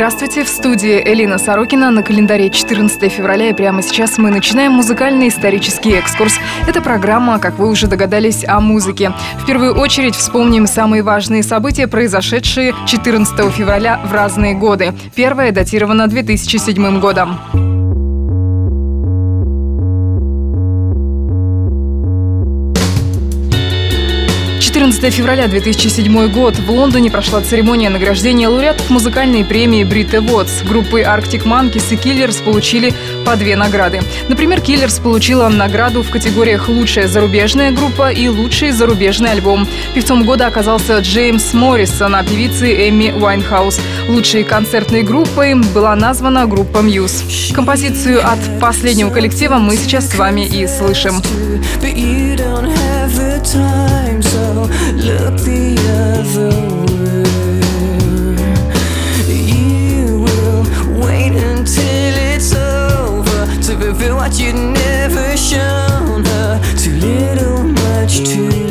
Здравствуйте, в студии Элина Сорокина. На календаре 14 февраля и прямо сейчас мы начинаем музыкальный исторический экскурс. Это программа, как вы уже догадались, о музыке. В первую очередь вспомним самые важные события, произошедшие 14 февраля в разные годы. Первое датировано 2007 годом. 14 февраля 2007 год. В Лондоне прошла церемония награждения лауреатов музыкальной премии Brit Awards. Группы Arctic Monkeys и Killers получили по две награды. Например, Killers получила награду в категориях «Лучшая зарубежная группа» и «Лучший зарубежный альбом». Певцом года оказался Джеймс Моррисон, а певицей Эми Уайнхаус. Лучшей концертной группой была названа группа Muse. Композицию от последнего коллектива мы сейчас с вами и слышим. time, look the other way. You will wait until it's over to reveal what you'd never shown her. Too little, much too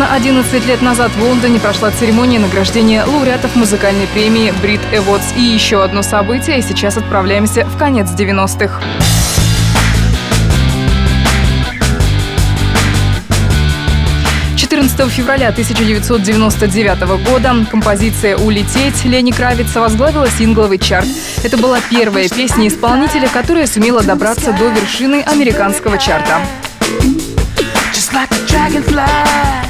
Ровно 11 лет назад в Лондоне прошла церемония награждения лауреатов музыкальной премии Brit Awards. И еще одно событие, и сейчас отправляемся в конец 90-х. 14 февраля 1999 года композиция «Улететь» Лени Кравица возглавила сингловый чарт. Это была первая песня исполнителя, которая сумела добраться до вершины американского чарта. Just like above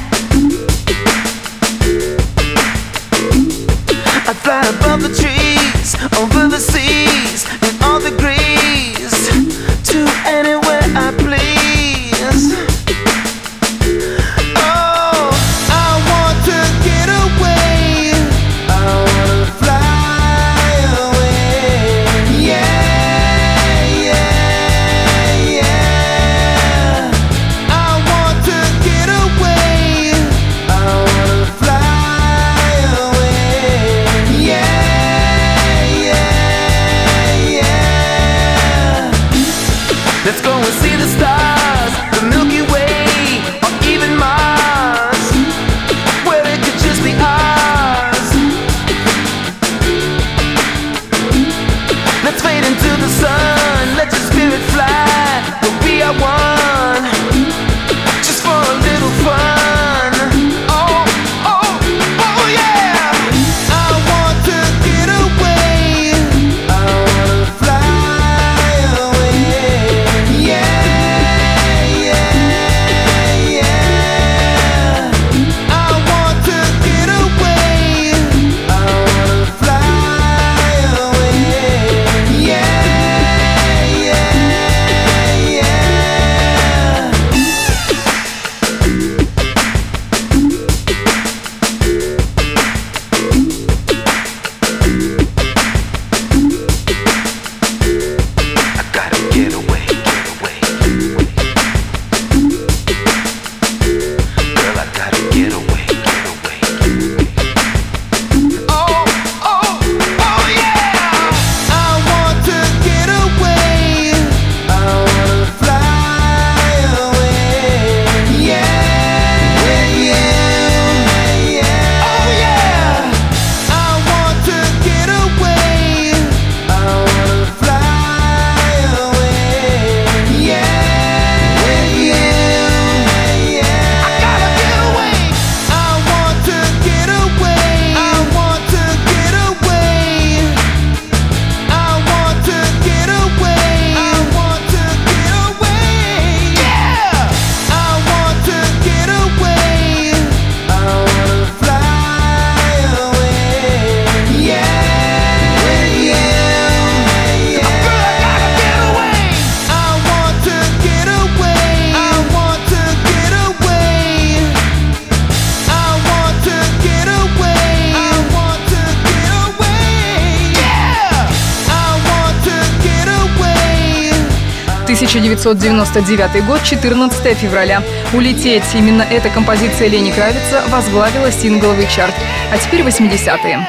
1999 год, 14 февраля. «Улететь» – именно эта композиция Лени Кравица возглавила сингловый чарт. А теперь 80-е.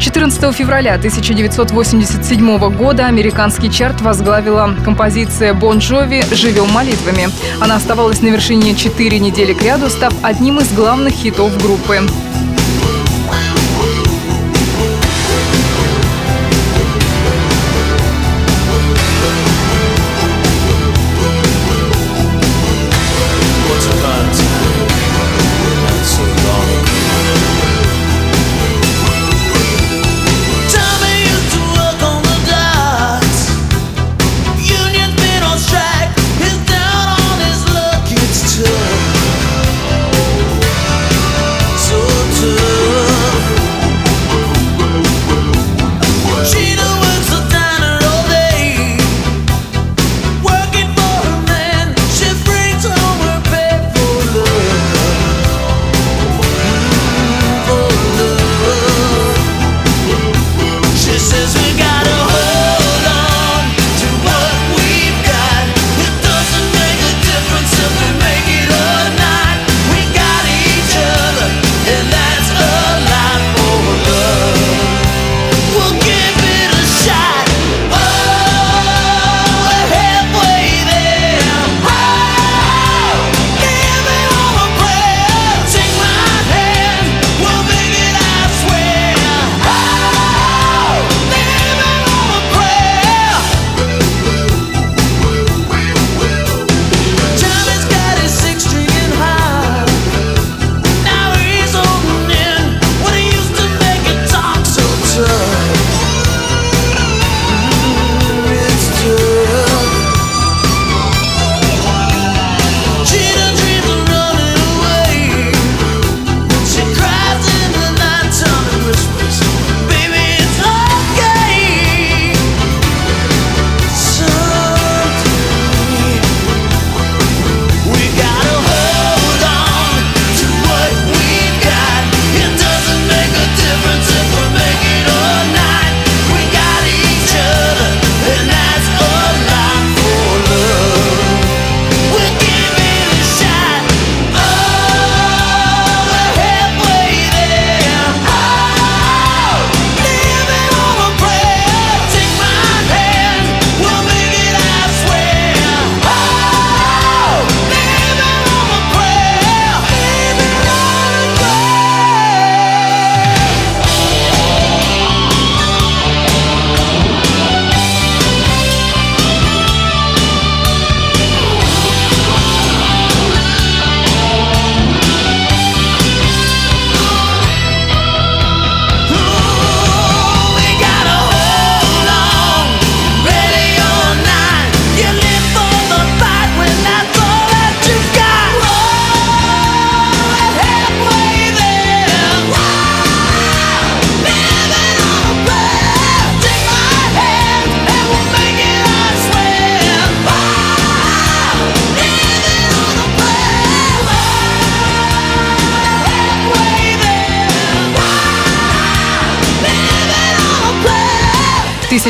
14 февраля 1987 года американский чарт возглавила композиция Бон Джови «Живем молитвами». Она оставалась на вершине 4 недели к ряду, став одним из главных хитов группы.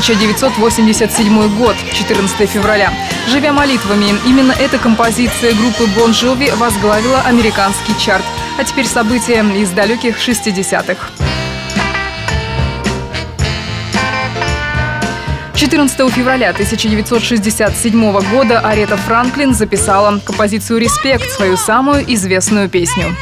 1987 год, 14 февраля. Живя молитвами, именно эта композиция группы Bon Jovi возглавила американский чарт. А теперь события из далеких 60-х. 14 февраля 1967 года Арета Франклин записала композицию «Респект», свою самую известную песню.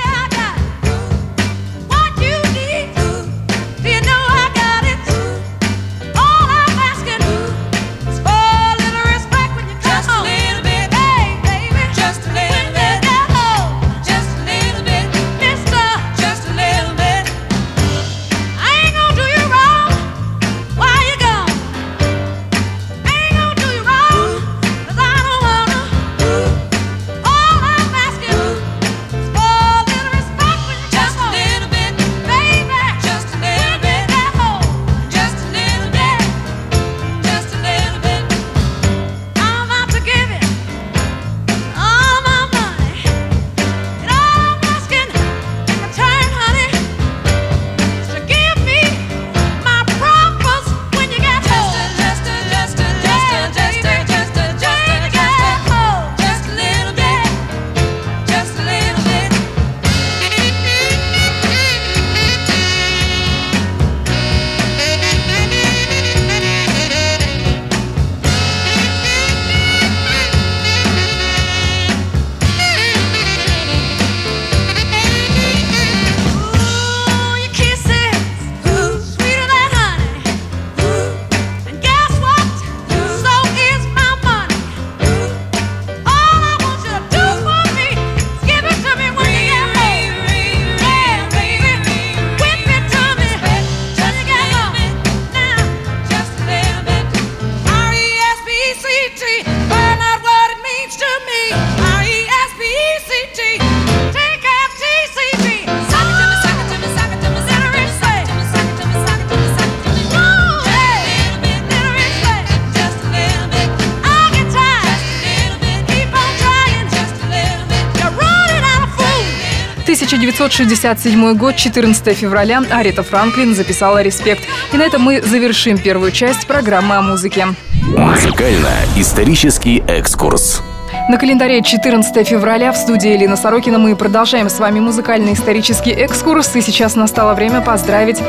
1967 год, 14 февраля, Арита Франклин записала «Респект». И на этом мы завершим первую часть программы о музыке. Музыкально-исторический экскурс. На календаре 14 февраля в студии Елена Сорокина мы продолжаем с вами музыкальный исторический экскурс. И сейчас настало время поздравить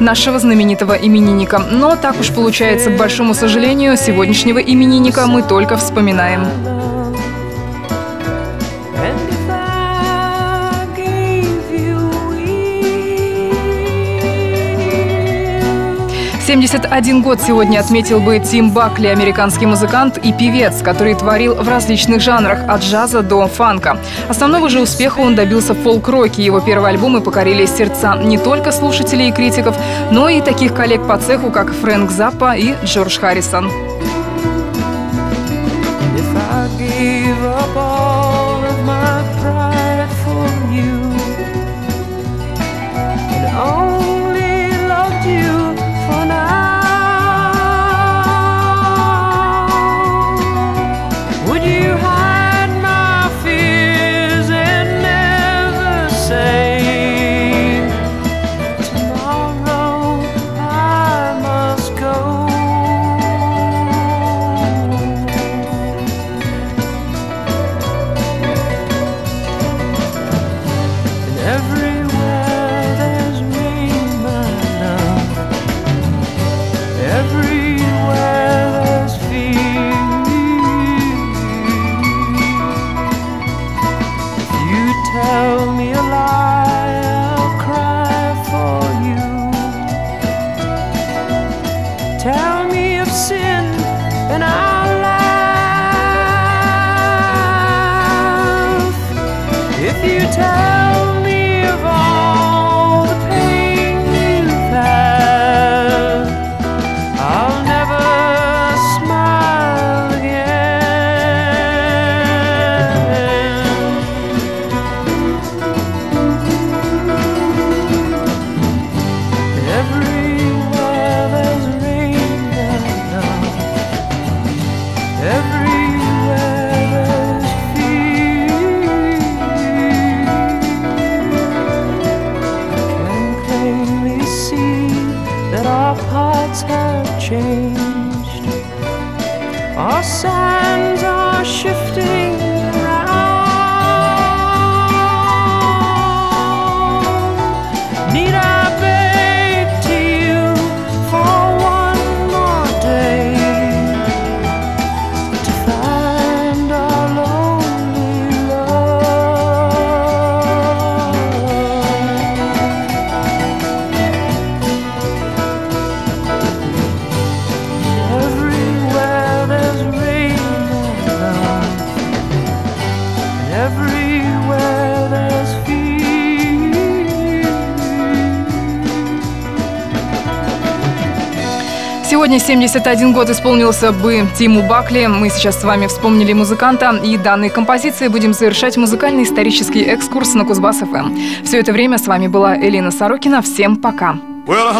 нашего знаменитого именинника. Но так уж получается, к большому сожалению, сегодняшнего именинника мы только вспоминаем. 71 год сегодня отметил бы Тим Бакли, американский музыкант и певец, который творил в различных жанрах, от джаза до фанка. Основного же успеха он добился в фолк-роке. Его первые альбомы покорили сердца не только слушателей и критиков, но и таких коллег по цеху, как Фрэнк Заппа и Джордж Харрисон. 71 год исполнился бы Тиму Бакли. Мы сейчас с вами вспомнили музыканта, и данной композицией будем завершать музыкальный исторический экскурс на Кузбасс-ФМ. Все это время с вами была Элина Сорокина. Всем пока. Well,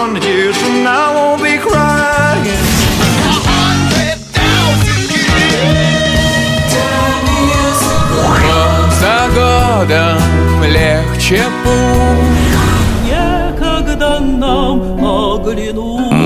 за годом легче путь Некогда нам